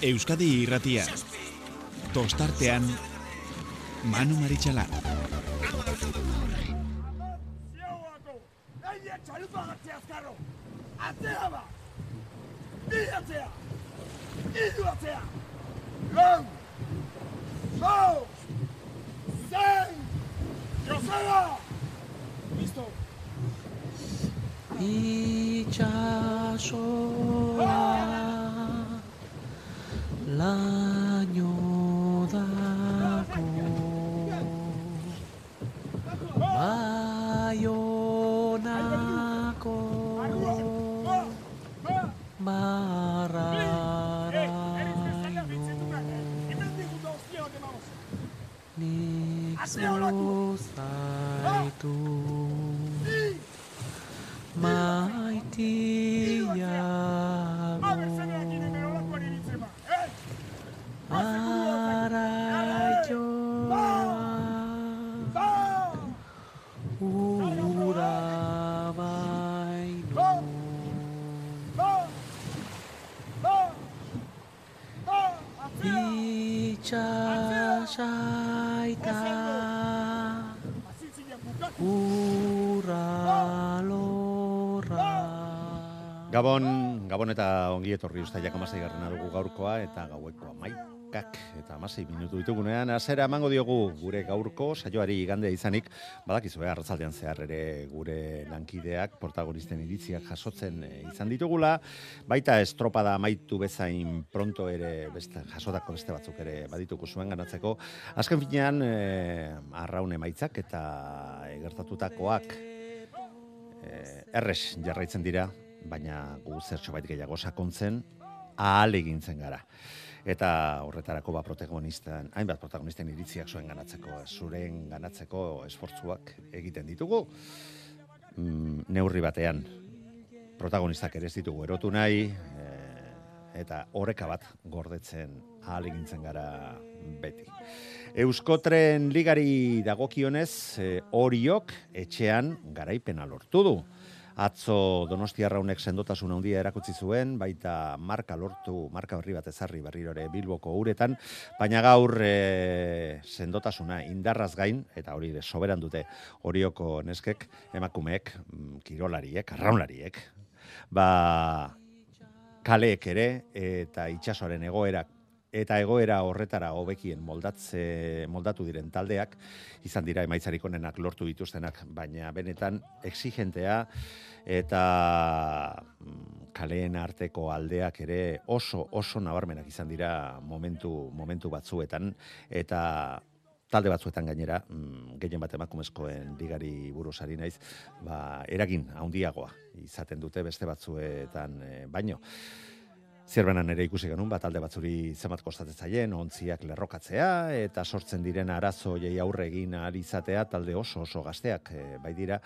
Euskadi irratia. Tostartean, Manu Maritxalar. Atzea ba! Bi atzea! Idu atzea! Lau! Lau! Zen! Joseba! Listo! itxasoa laino dako baionako marraraino nik zuzaitu Gabon, Gabon eta ongi etorri ustailak amasei garrana dugu gaurkoa eta gaueko amaikak eta amasei minutu ditugunean. Azera emango diogu gure gaurko saioari igandea izanik, badakizu, eh, arratzaldean zehar ere gure lankideak, protagonisten iritziak jasotzen eh, izan ditugula, baita estropada amaitu bezain pronto ere beste, jasotako beste batzuk ere badituko zuen ganatzeko. Azken finean, eh, arraun emaitzak eta egertatutakoak eh, erres jarraitzen dira, baina gu zertxo bait gehiago sakontzen ahal egintzen gara. Eta horretarako ba protagonistan, hainbat protagonisten iritziak zuen ganatzeko, zuren ganatzeko esfortzuak egiten ditugu. Mm, neurri batean protagonistak ere ez ditugu erotu nahi, eh, eta oreka bat gordetzen ahal egintzen gara beti. Euskotren ligari dagokionez, eh, oriok etxean garaipena lortu du. Atzo Donostia Raunek sendotasun handia erakutsi zuen, baita marka lortu, marka berri bat ezarri berriro ere Bilboko uretan, baina gaur e, sendotasuna indarraz gain, eta hori de soberan dute horioko neskek, emakumeek, mm, kirolariek, arraunlariek, ba, kaleek ere, eta itxasoaren egoerak eta egoera horretara hobekien moldatze moldatu diren taldeak izan dira emaitzarik onenak lortu dituztenak baina benetan exigentea eta mm, kaleen arteko aldeak ere oso oso nabarmenak izan dira momentu momentu batzuetan eta talde batzuetan gainera, mm, gehien bat emakumezkoen ligari buruz ari naiz, ba, eragin handiagoa izaten dute beste batzuetan eh, baino. Zerbenan ere ikusi genuen, bat alde batzuri zenbat kostatzen zaien, ontziak lerrokatzea, eta sortzen diren arazo jei aurre egin ahal izatea talde oso oso gazteak e, bai dira,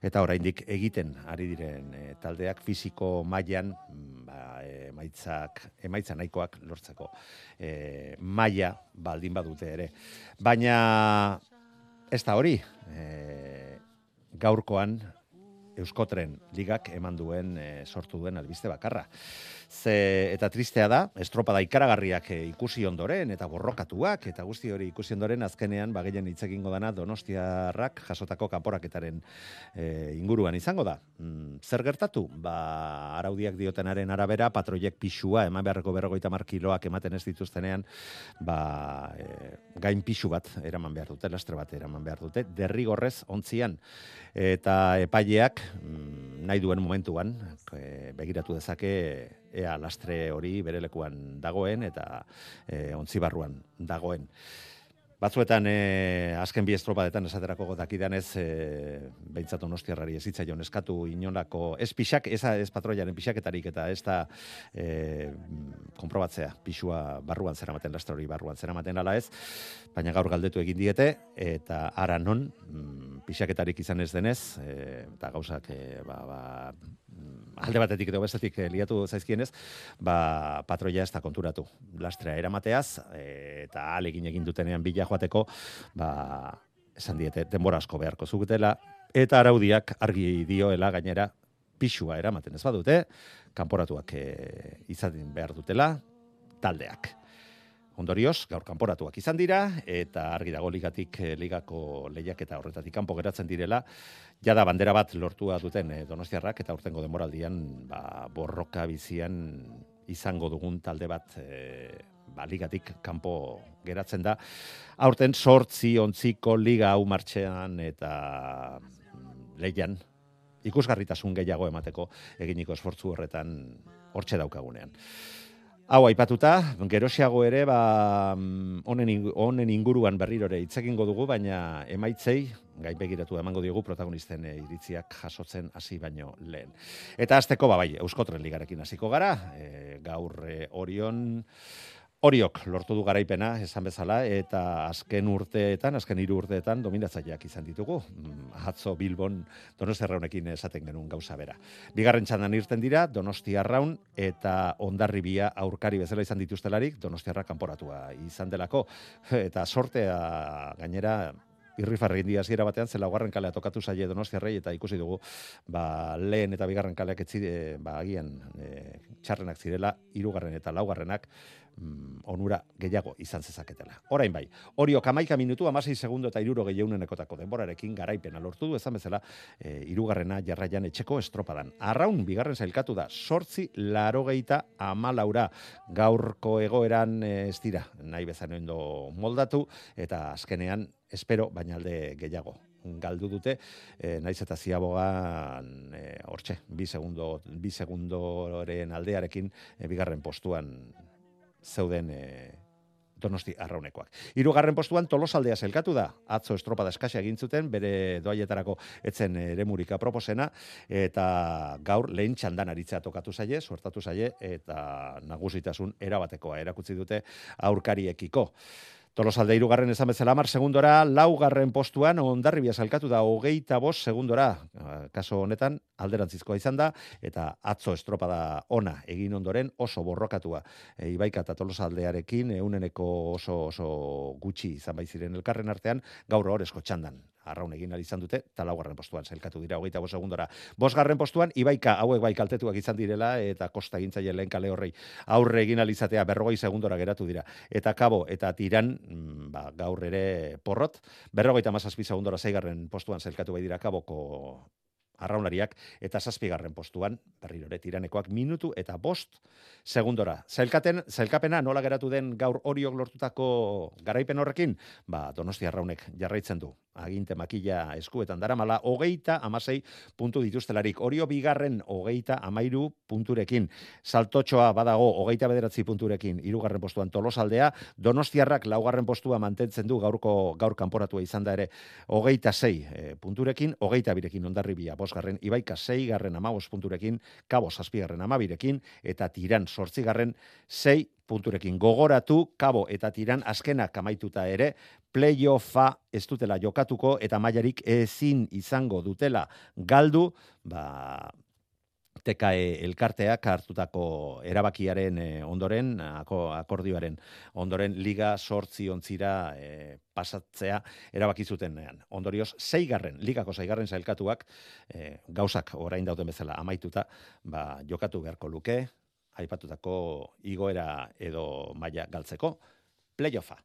eta oraindik egiten ari diren e, taldeak fisiko mailan mm, ba, emaitzak, emaitza nahikoak lortzeko e, maila baldin badute ere. Baina ez da hori, e, gaurkoan Euskotren ligak eman duen e, sortu duen albiste bakarra. Ze, eta tristea da, estropada ikaragarriak e, ikusi ondoren, eta borrokatuak, eta guzti hori ikusi ondoren, azkenean, bagelen hitz egingo dana, donostiarrak jasotako kanporaketaren e, inguruan izango da. Mm, zer gertatu? Ba, araudiak diotenaren arabera, patroiek pixua, eman beharreko berrogoita markiloak ematen ez dituztenean, ba, e, gain pixu bat eraman behar dute, lastre bat eraman behar dute, derrigorrez ontzian, eta epaileak mm, nahi duen momentuan e, begiratu dezake ea lastre hori bere lekuan dagoen eta e, ontzi barruan dagoen. Batzuetan, e, azken bi estropadetan esaterako gotakidan ez, e, behintzat onostiarrari ez hitzaion eskatu inolako, ez pixak, ez, ez patroiaren pixaketarik eta ez da e, konprobatzea, pixua barruan zeramaten, lastre hori barruan zeramaten ala ez, baina gaur galdetu egin diete, eta ara non, mm, pixaketarik izan ez denez, e, eta gauzak, e, ba, ba, alde batetik edo bestetik eh, liatu zaizkienez, ba, patroia ez da konturatu. Lastrea eramateaz, e, eta alegin egin dutenean bila joateko, ba, esan diete, denbora asko beharko zukutela, eta araudiak argi dioela gainera pixua eramaten ez badute, kanporatuak e, izaten behar dutela, taldeak. Ondorioz, gaur kanporatuak izan dira, eta argi dago ligatik, eh, ligako lehiak eta horretatik kanpo geratzen direla, jada bandera bat lortua duten eh, donostiarrak, eta urtengo demoraldian, ba, borroka bizian izango dugun talde bat e, ba, ligatik kanpo geratzen da. Aurten sortzi ontziko liga hau martxean eta mm, lehian ikusgarritasun gehiago emateko eginiko esfortzu horretan hortxe daukagunean. Hau aipatuta, gerosiago ere, ba, mm, honen, honen inguruan berrirore hitzekingo dugu, baina emaitzei, gai begiratu emango diogu protagonisten e, iritziak jasotzen hasi baino lehen. Eta azteko, ba, bai, Euskotren ligarekin hasiko gara, e, gaur e, Orion, Oriok lortu du garaipena, esan bezala, eta azken urteetan, azken hiru urteetan, dominatzaileak izan ditugu. Mm, Hatzo Bilbon Donosti Arraunekin esaten genuen gauza bera. Bigarren txandan irten dira, Donosti Arraun eta Ondarribia aurkari bezala izan dituztelarik, Donosti Arra kanporatua izan delako. Eta sortea gainera, irrifarri indi hasiera batean zela laugarren kalea tokatu zaie Donostiarrei eta ikusi dugu ba, lehen eta bigarren kaleak etzi e, ba agian e, txarrenak zirela hirugarren eta laugarrenak mm, onura gehiago izan zezaketela. Orain bai, Orio kamaika minutu, amasei segundo eta iruro gehiagunenekotako denborarekin garaipena lortu du, ezan bezala, e, irugarrena jarraian etxeko estropadan. Arraun, bigarren zailkatu da, sortzi laro geita amalaura gaurko egoeran e, ez dira, nahi bezan moldatu, eta azkenean espero, baina alde gehiago galdu dute, e, naiz eta ziabogan e, hortxe, bi segundo, bi segundoren aldearekin e, bigarren postuan zeuden e, donosti arraunekoak. Hirugarren postuan tolosaldea zelkatu da, atzo estropada eskasia egin zuten, bere doaietarako etzen eremurika proposena, eta gaur lehen txandan aritzea tokatu zaie, suertatu zaie, eta nagusitasun erabatekoa erakutsi dute aurkariekiko. Tolosalde irugarren esan bezala mar segundora, laugarren postuan ondarribia salkatu da hogeita bos segundora. Ah, kaso honetan alderantzizkoa izan da, eta atzo estropada ona egin ondoren oso borrokatua. E, Ibaika eta tolosaldearekin euneneko oso, oso gutxi izan baiziren elkarren artean, gaur horrezko txandan arraun egin izan dute, eta laugarren postuan zelkatu dira, hogeita bos segundora. Bosgarren postuan, Ibaika hauek bai kaltetuak izan direla, eta kosta gintzaile lehen kale horrei aurre egin alizatea berrogei segundora geratu dira. Eta kabo, eta tiran, mm, ba, gaur ere porrot, berrogeita mazazpi segundora zeigarren postuan zelkatu bai dira kaboko arraunariak eta zazpigarren postuan, berriro ere tiranekoak minutu eta bost segundora. Zailkaten, zailkapena nola geratu den gaur horiok lortutako garaipen horrekin, ba, donosti arraunek jarraitzen du. Aginte makilla eskuetan daramala, hogeita amasei puntu dituztelarik. Orio bigarren hogeita amairu punturekin. Saltotxoa badago hogeita bederatzi punturekin irugarren postuan tolosaldea. Donostiarrak laugarren postua mantentzen du gaurko gaur kanporatua izan da ere hogeita zei e, punturekin, hogeita birekin ondarribia bosgarren, ibaika zei garren amabos punturekin, kabo zazpigarren amabirekin, eta tiran sortzigarren zei punturekin. Gogoratu, kabo eta tiran azkenak amaituta ere, playoffa ez dutela jokatuko eta mailarik ezin izango dutela galdu, ba, TKE elkarteak hartutako erabakiaren eh, ondoren, akordioaren ondoren, liga sortzi ontzira e, pasatzea erabaki zutenean. Ondorioz, zeigarren, ligako zeigarren zailkatuak, e, gauzak orain dauden bezala amaituta, ba, jokatu beharko luke, aipatutako igoera edo maila galtzeko, playoffa.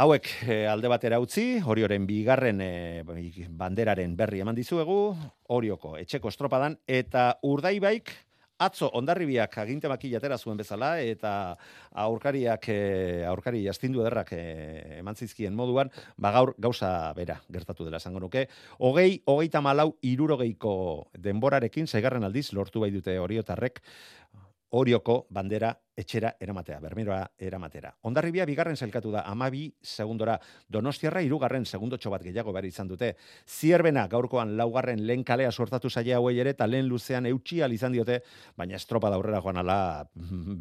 Hauek e, alde batera utzi, horioren bigarren e, banderaren berri eman dizuegu, horioko etxeko estropadan, eta urdaibaik atzo ondarribiak aginte makila zuen bezala, eta aurkariak, e, aurkari jastindu ederrak eman zizkien moduan, ba gaur gauza bera gertatu dela esango nuke. Hogei, hogeita malau, irurogeiko denborarekin, segarren aldiz, lortu bai dute horiotarrek, Orioko bandera etxera eramatea, bermeroa eramatera. Ondarribia bigarren zelkatu da, amabi segundora, donostiarra irugarren segundotxo bat gehiago behar izan dute. Zierbena gaurkoan laugarren lehen kalea sortatu zaila hauei ere, eta lehen luzean eutxia izan diote, baina estropa aurrera joan ala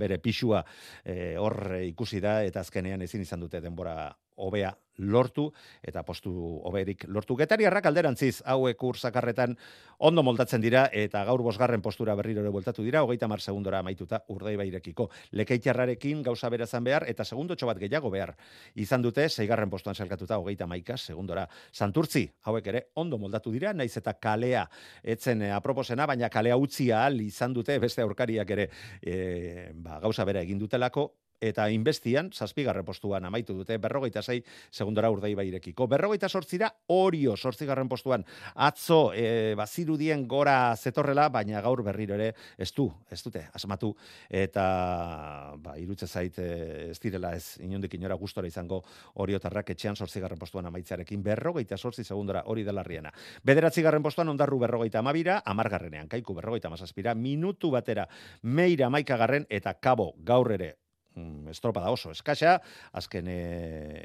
bere pixua eh, hor ikusi da, eta azkenean ezin izan dute denbora hobea lortu eta postu oberik lortu. Getariarrak alderantziz hauek ursakarretan ondo moldatzen dira eta gaur bosgarren postura berriro ere bueltatu dira, hogeita mar segundora amaituta urdai bairekiko. Lekeitxarrarekin gauza berazan behar eta segundo bat gehiago behar. Izan dute, zeigarren postuan salkatuta hogeita maika segundora. Santurtzi, hauek ere ondo moldatu dira, naiz eta kalea etzen eh, aproposena, baina kalea utzia al izan dute beste aurkariak ere e, ba, gauza bera egin dutelako, eta inbestian, zazpigarren postuan amaitu dute, berrogeita zei, segundora urdei bairekiko. Berrogeita sortzira, orio sortzigarren postuan, atzo, e, bazirudien gora zetorrela, baina gaur berriro ere, ez du, ez dute, asmatu, eta, ba, irutze zait, e, ez direla, ez inondik inora gustora izango oriotarrak etxean sortzigarren postuan amaitzarekin, berrogeita sortzi segundora hori delarriena. Bederatzigarren postuan ondarru berrogeita amabira, amargarrenean, kaiku berrogeita mazazpira, minutu batera, meira maikagarren, eta kabo gaur ere estropada oso eskaxa, azken e,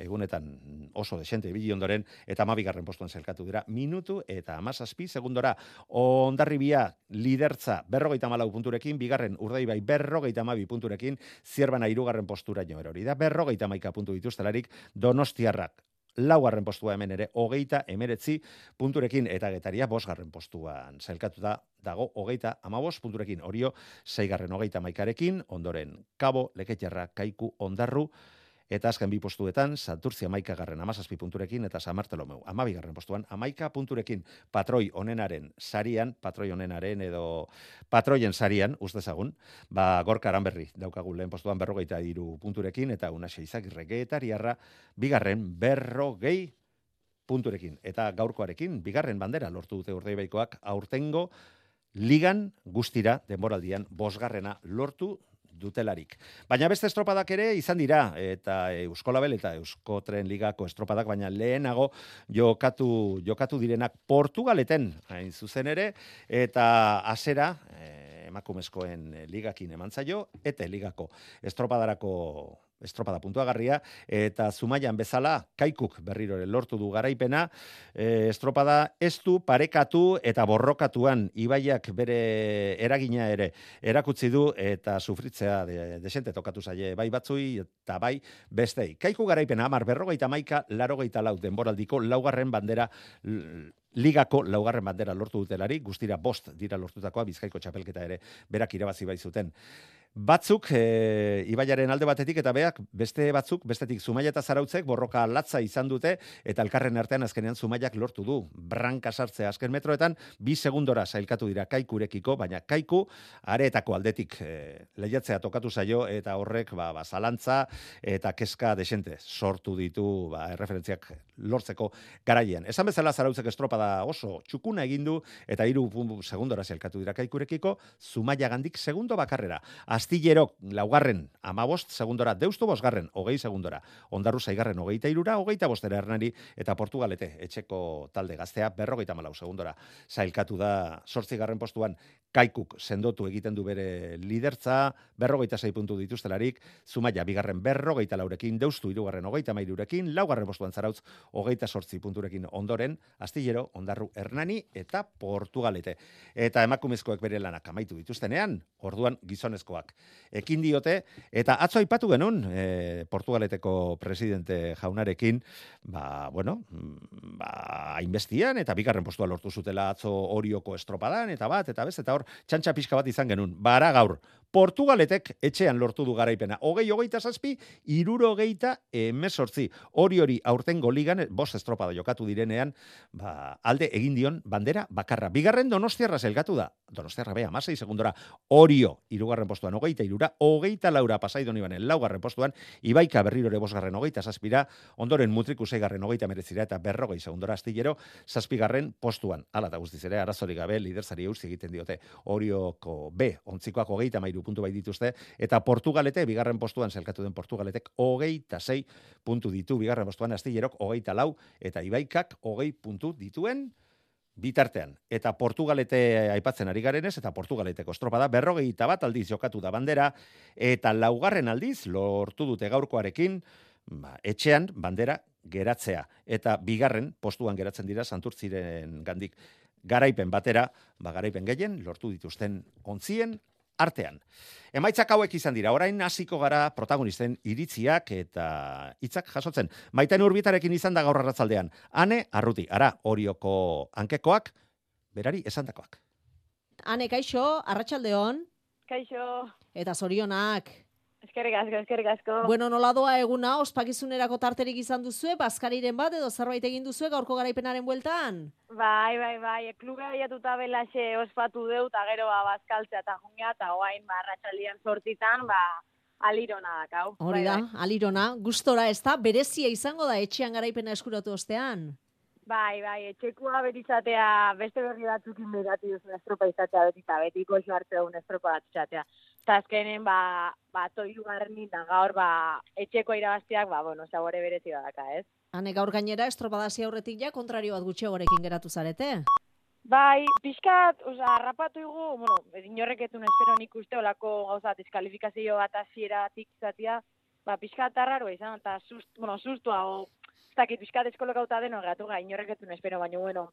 egunetan oso desente ibili ondoren eta 12garren postuan zelkatu dira. Minutu eta 17 segundora ondarribia lidertza 54 punturekin, bigarren urdaibai 52 punturekin, zierbana hirugarren postura jo hori da 51 puntu dituztelarik Donostiarrak laugarren postua hemen ere, hogeita emeretzi punturekin, eta getaria bosgarren postuan zailkatuta dago, hogeita amabos punturekin, orio, zeigarren hogeita maikarekin, ondoren, kabo, leketxerra, kaiku, ondarru, Eta azken bi postuetan, Santurtzia amaika garren amazazpi punturekin, eta San Martelomeu amabi garren postuan, amaika punturekin patroi onenaren sarian, patroi onenaren edo patroien sarian, ustezagun, ba, gorka berri, daukagu lehen postuan berrogeita iru punturekin, eta una seizak irregeetariarra, bigarren berrogei punturekin. Eta gaurkoarekin, bigarren bandera lortu dute urdeibaikoak aurtengo, ligan guztira, denboraldian, bosgarrena lortu dutelarik. Baina beste estropadak ere izan dira, eta Euskolabel eta Eusko Tren Ligako estropadak, baina lehenago jokatu, jokatu direnak Portugaleten, hain zuzen ere, eta azera, eh, emakumezkoen ligakin eman zaio, eta ligako estropadarako estropada puntuagarria, eta zumaian bezala, kaikuk berriro lortu du garaipena, e, estropada ez du parekatu eta borrokatuan ibaiak bere eragina ere erakutzi du eta sufritzea de, desente tokatu zaie bai batzui eta bai bestei. Kaiku garaipena amar berrogeita maika, larogeita lau denboraldiko laugarren bandera ligako laugarren bandera lortu dutelari, guztira bost dira lortutakoa, bizkaiko txapelketa ere berak irabazi bai zuten. Batzuk, e, ibaiaren alde batetik eta beak, beste batzuk, bestetik Zumaia eta Zarautzek borroka latza izan dute, eta elkarren artean azkenean Zumaiak lortu du. Branka sartzea azken metroetan, bi segundora zailkatu dira kaikurekiko, baina kaiku areetako aldetik e, lehiatzea tokatu zaio, eta horrek ba, ba, zalantza eta keska desente sortu ditu ba, referentziak lortzeko garaien. Esan bezala Zarautzek estropada oso txukuna egindu, eta hiru segundora zailkatu dira kaikurekiko, Zumaia gandik segundo bakarrera Astillerok laugarren amabost segundora, deustu bosgarren, hogei segundora, ondarru zaigarren hogeita irura, hogeita bostera hernari, eta Portugalete, etxeko talde gaztea, berrogeita malau segundora, zailkatu da, sortzigarren postuan, kaikuk sendotu egiten du bere lidertza, berrogeita zei puntu dituztelarik, zumaia bigarren berrogeita laurekin, deustu irugarren hogeita mairurekin, laugarren postuan zarautz, hogeita sortzi punturekin ondoren, astillero, ondarru hernani, eta Portugalete. Eta emakumezkoek bere lanak amaitu dituztenean, orduan gizonezkoak. Ekin diote, eta atzo aipatu genuen, e, Portugaleteko presidente jaunarekin, ba, bueno, ba, hainbestian, eta bigarren postua lortu zutela atzo orioko estropadan, eta bat, eta bez, eta hor, txantxa pixka bat izan genuen. Bara gaur, Portugaletek etxean lortu du garaipena. Hogei hogeita zazpi, iruro hogeita emesortzi. Hori hori aurten goligan, bost estropada jokatu direnean, ba, alde egin dion bandera bakarra. Bigarren donostiarra zelgatu da. Donostiarra bea, masei segundora. Orio, irugarren postuan, hogeita irura, hogeita laura pasai doni banen, laugarren postuan, ibaika berrirore bosgarren hogeita zazpira, ondoren mutriku zeigarren hogeita merezira eta berrogei segundora astillero, zazpigarren postuan. Hala da guztiz ere, arazori gabe, liderzari eusi egiten diote. Orioko B, ontzikoak hogeita mairu puntu bai dituzte, eta Portugalete, bigarren postuan zelkatu den Portugaletek, hogeita zei puntu ditu, bigarren postuan astillerok, hogeita lau, eta ibaikak hogei puntu dituen, bitartean. Eta Portugalete aipatzen ari garenez, eta Portugaleteko estropada, berrogeita bat aldiz jokatu da bandera, eta laugarren aldiz, lortu dute gaurkoarekin, ba, etxean bandera geratzea. Eta bigarren postuan geratzen dira santurtziren gandik garaipen batera, ba, garaipen gehien, lortu dituzten ontzien artean. Emaitzak hauek izan dira, orain hasiko gara protagonisten iritziak eta hitzak jasotzen. Maiten urbitarekin izan da gaur arratzaldean. Ane, arruti, ara, orioko hankekoak, berari esandakoak. Ane, kaixo, arratsaldeon Kaixo, eta zorionak. Eskerrik asko, eskerrik asko. Bueno, nola doa eguna, ospakizunerako tarterik izan duzue, bazkariren bat edo zerbait egin duzue gaurko garaipenaren bueltan? Bai, bai, bai, kluga aiatuta belaxe ospatu deu, eta gero ba, bazkaltzea eta junga, eta oain ba, sortitan, ba, alirona dakau. Hori bai, da, bai. alirona, gustora ez da, berezia izango da etxean garaipena eskuratu ostean. Bai, bai, etxekua berizatea beste berri batzukin beratu duzu estropa izatea beti, eta beti goxo hartzea un estropa bat izatea. Eta azkenen, ba, ba, toilu garni, da gaur, ba, etxeko irabaztiak, ba, bueno, sabore berezi badaka, ez? Hane gaur gainera estropadasi aurretik ja kontrario bat gutxiagorekin geratu zarete. Bai, pixkat, oza, harrapatu igu, bueno, inorreketun espero nik uste olako gauza, diskalifikazio bat hasieratik izatea, ba, pixkat arraro izan, eta sust, bueno, sustua, o, ez dakit, pixkat eskolokauta den horregatu ga, inorreketun espero, baina, bueno,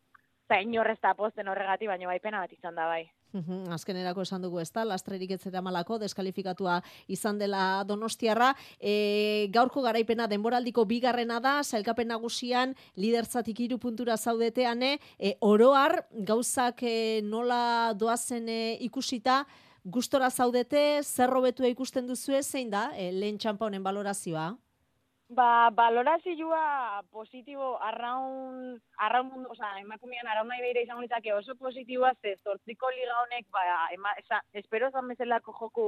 eta inorrez da posten horregati, baina bai pena bat izan da, bai. Mhm, Azkenerako esan dugu ez da, lastrerik ez malako, deskalifikatua izan dela donostiarra. E, gaurko garaipena denboraldiko bigarrena da, sailkapen nagusian, liderzatik iru puntura zaudeteane, e, oroar, gauzak e, nola doazen e, ikusita, gustora zaudete, zer hobetua ikusten duzue, zein da, e, lehen txampa honen balorazioa? Ba, balorazioa positibo arraun, arraun mundu, oza, emakumean arraun nahi behira izango litzake oso positiboa, ze zortziko liga honek, ba, ema, esa, espero zan bezalako joku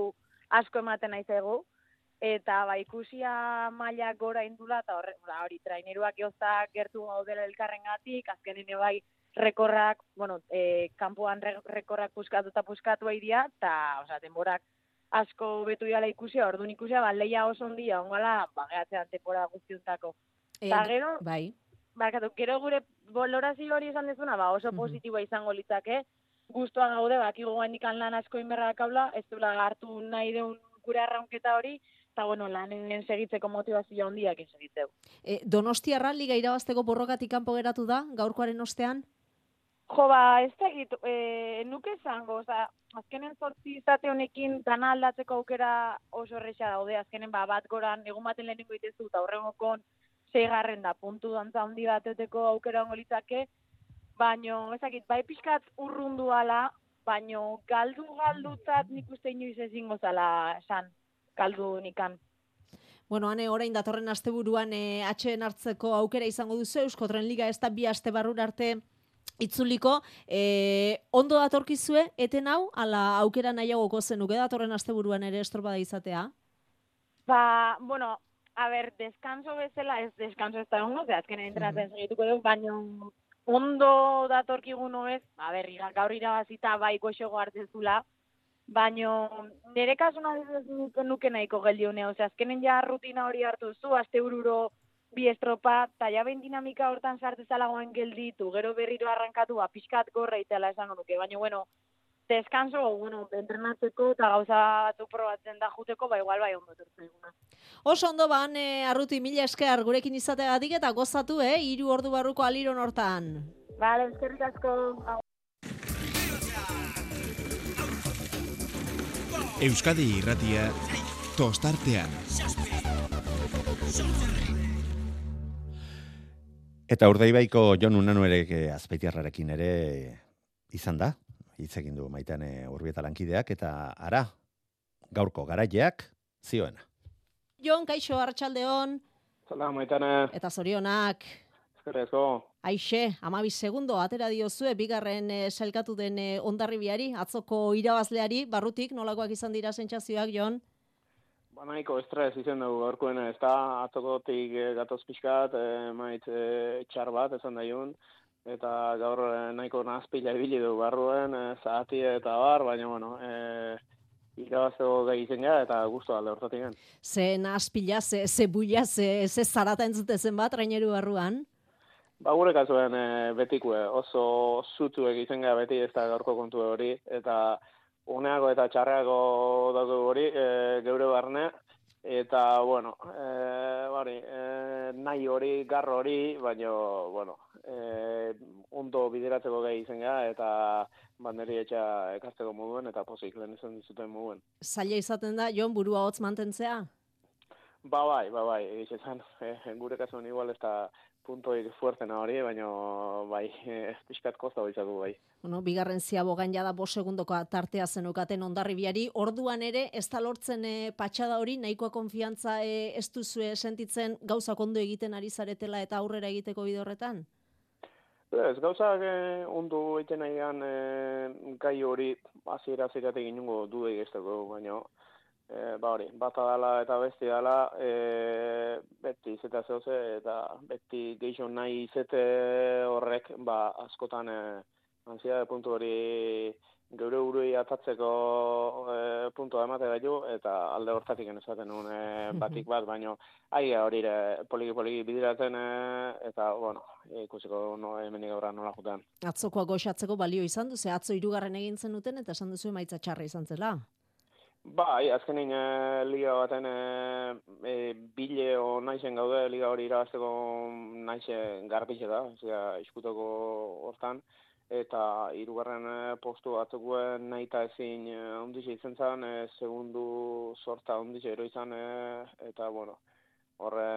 asko ematen nahi zaigu, eta ba, ikusia maila gora indula, eta horre, ba, hori, traineruak jozak gertu gaudela elkarrengatik, azkenen bai, rekorrak, bueno, e, kanpoan re, rekorrak puskatu eta puskatu idia, eta, osea, denborak asko betu jala ikusia, orduan ikusia, ba, leia oso ondia, ongala, ba, gehatzean temporada guztiuntako. Eta gero, bai. barkatu, gero gure bolorazio hori esan dezuna, ba, oso positiboa izango litzake, guztua gaude, bakigu gaindikan lan asko inberra kaula, ez duela hartu nahi deun gure arraunketa hori, eta bueno, lanen segitzeko motivazio handiak segitzeu. E, donostiarra liga irabazteko borrokatik kanpo geratu da, gaurkoaren ostean? Jo, ba, ez da egit, e, nuke esango, oza, azkenen zortzi izate honekin dana aldatzeko aukera oso erresa daude, azkenen ba, bat goran, egun baten lehenengo itezu, eta horrengokon seigarren da, puntu dantza handi bateteko aukera ongo litzake, baino, ezakit, bai pixkat urrundu ala, baino galdu galdutzat nik uste inoiz ezingo zala esan, galdu nikan. Bueno, hane orain datorren asteburuan e, atxeen hartzeko aukera izango duzu, Euskotren Liga ez da bi aste barrura arte itzuliko, e, ondo datorkizue, eten hau, ala aukera nahiagoko zenuke datorren asteburuan ere estropada izatea? Ba, bueno, a ber, descanso bezala, ez descanso ez da egongo, ze azkenen entrenatzen segituko dugu, baino ondo datorkiguno ez, a ber, gaur irabazita bai goxogo hartzen zula, baino nire kasuna adibidez nuke, nahiko geldiune, ose azkenen ja rutina hori hartu zu, aste ururo bi estropa, eta ja behin dinamika hortan sartu zalagoen gelditu, gero berriro arrankatu, ba, pixkat gorra itela esango nuke, baina bueno, descanso, bueno, entrenatzeko eta gauza batzuk probatzen da juteko, ba igual bai ondo etortzaiguna. Oso ondo ban, e, arruti mila esker gurekin izateagatik eta gozatu, eh, hiru ordu barruko aliron hortan. Vale, eskerrik asko. Euskadi irratia tostartean. Eta urdaibaiko Jon Unanu ere eh, azpeitiarrarekin ere izan da, hitz egin du maitean urbieta lankideak, eta ara, gaurko garaileak zioena. Jon, kaixo, arratsaldeon Zala, maitane, eta zorionak. eskerrezko. Aixe, amabi segundo, atera diozue, bigarren e, sailkatu den e, ondarribiari, atzoko irabazleari, barrutik, nolakoak izan dira sentsazioak, Jon? Ba, nahiko estres izan dugu gaurkoen ez da, atzokotik eh, gatoz pixkat, eh, mait eh, txar bat esan daiun, eta gaur nahiko nazpila ibili du barruen, eh, zahati eta bar, baina, bueno, eh, irabazteko gai izan gara, eta guztu alde hortatik gen. Ze naspila, ze, ze buia, ze, ze zarata entzute zen bat, traineru barruan? Ba, gure kasuen e, betikue, oso zutu egiten gara beti ez da gaurko kontu hori, eta uneago eta txarreago dago hori e, geure barne, eta, bueno, e, bari, e, nahi hori, garro hori, baina, bueno, e, ondo bideratzeko gai izan gara, eta banderi etxa ekartzeko moduen eta pozik lehen izan dizuten moduen. Zaila izaten da, Jon, burua hotz mantentzea? Ba bai, ba bai, egiz esan, eh, gure kasuan igual ez da puntoik fuertena hori, baina bai, eh, pixkat kosta izatu bai. Bueno, bigarren ziabogan jada bo segundoko tartea zenukaten ondarribiari, orduan ere ez da lortzen e, patxada hori, nahikoa konfiantza e, ez duzue sentitzen gauzak ondo egiten ari zaretela eta aurrera egiteko bide horretan? Ez, gauzak eh, ondo egiten nahian eh, gai hori hasiera hasieratik inungo du egizteko, baina e, ba hori, bata dela eta besti dela, e, beti izeta zehose, eta beti geixo nahi izete horrek, ba, askotan, e, ansia puntu hori geure urui atatzeko e, puntua emate gaitu, eta alde hortatik enezaten nuen e, batik bat, baino aia hori poliki-poliki bidiratzen, e, eta, bueno, ikusiko no, hemenik aurra nola jutean. Atzokoa goxatzeko balio izan duze, atzo irugarren egin zen duten, eta esan duzu emaitza txarra izan zela. Bai, azkenin e, liga baten e, e, bile o naizen gaude, liga hori irabazteko naizen garbize da, zera, iskutoko hortan, eta hirugarren postu batzukuen nahi eta ezin ondize izan zen, e, segundu sorta ondize ero izan, eta, bueno, horre,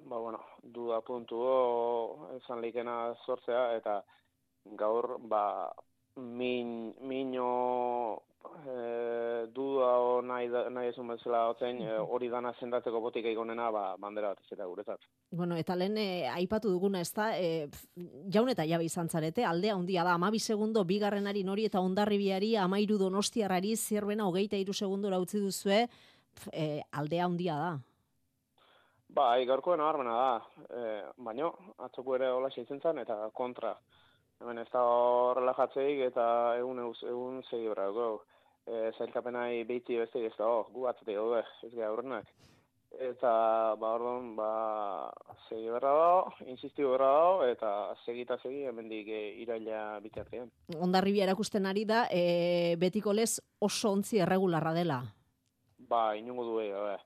ba, bueno, duda puntu o, ezan likena sortzea, eta gaur, ba, min, mino e, duda o nahi, nahi esun bezala otzen, e, hori dana zendatzeko botik egonena, ba, bandera bat izeta guretzat. Bueno, eta lehen e, aipatu duguna ez da, e, jaun eta jabe izan zarete, aldea handia da, amabi segundo bigarrenari nori eta ondarribiari, amairu donostiarrari, zierbena hogeita iru segundo utzi duzue, e, aldea handia da. Ba, gaurkoen armena da, e, baino, atzoko ere hola zen eta kontra. Hemen ez da horrela jatzeik eta egun egun segi brago e, zailkapenai behiti beste ez da, oh, gu atzate gaude, ez gara aurrenak. Eta, ba, orduan, ba, segi berra da, insisti berra da, eta segita segi, hemendik e, iraila bitartean. Ondarribia erakusten ari da, e, betiko lez oso ontzi erregularra dela. Ba, inungo du e,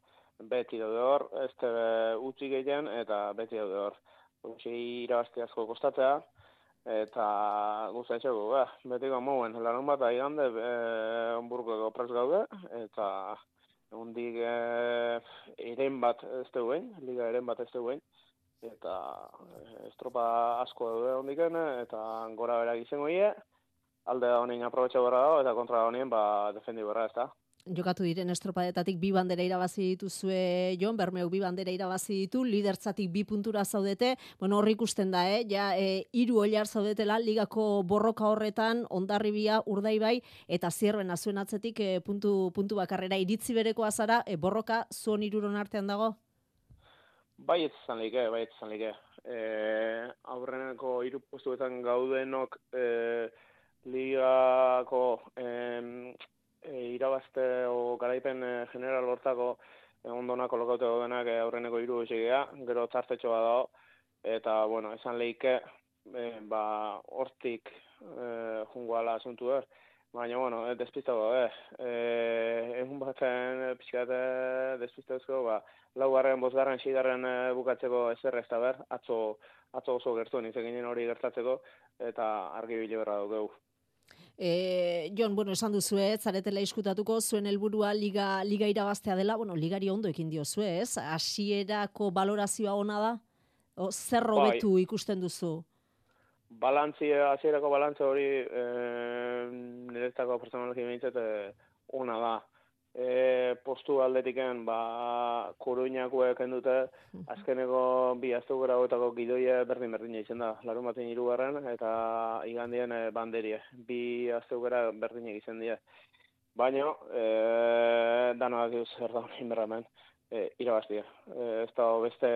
beti daude hor, ez utzi gehien, eta beti daude hor. Utsi irabazte asko kostatzea, eta guztatxeko, ba, beti gamoen, larun bat aigan de, e, onburko gaude, eta hondik e, eren bat ez duen, liga eren bat ez duen, eta e, estropa asko daude hondiken, eta gora bera gizango ie, alde da honin aprobetxe da, eta kontra da honien, ba, defendi berra ez da jokatu diren estropadetatik bi bandera irabazi dituzue Jon Bermeuk bi bandera irabazi ditu lidertzatik bi puntura zaudete. Bueno hor ikusten da eh? Ja e, hiru oilar zaudetela ligako borroka horretan Ondarribia Urdaibai eta Zierben azuen atzetik e, puntu puntu bakarrera iritzi bereko azara e, borroka zuen hiruron artean dago? Bai ez izan like, bai ez izan like. E, aurreneko hiru postuetan gaudenok e, ligako em, e, irabazte o garaipen e, general hortako e, ondona kolokaute daudenak e, aurreneko hiru esigea, gero txartetxoa dago, eta, bueno, esan leike, e, ba, hortik e, jungoala asuntu er, baina, bueno, e, despistago, e, e, egun batzen pixkate despistazko, ba, laugarren, bosgarren, sigarren e, bukatzeko ezer ez da ber, atzo, atzo oso gertu, nizek hori gertatzeko, eta argi bile berra dugu. E, Jon, bueno, esan duzu ez, zaretela iskutatuko, zuen helburua liga, liga irabaztea dela, bueno, ligari ondo ekin dio ez, asierako balorazioa ona da, o, zer bai. robetu ikusten duzu? Balantzi, asierako balantzi hori, e, niretzako personalogi eh, ona da e, postu aldetiken ba koruñakoek dute azkeneko bi astu gara gidoia berdin berdin izan da larun baten hirugarren eta igandien e, banderie bi astu gara berdin izan dira. Baina e, danoak ez zer da inberramen e, irabaztia e, ez da beste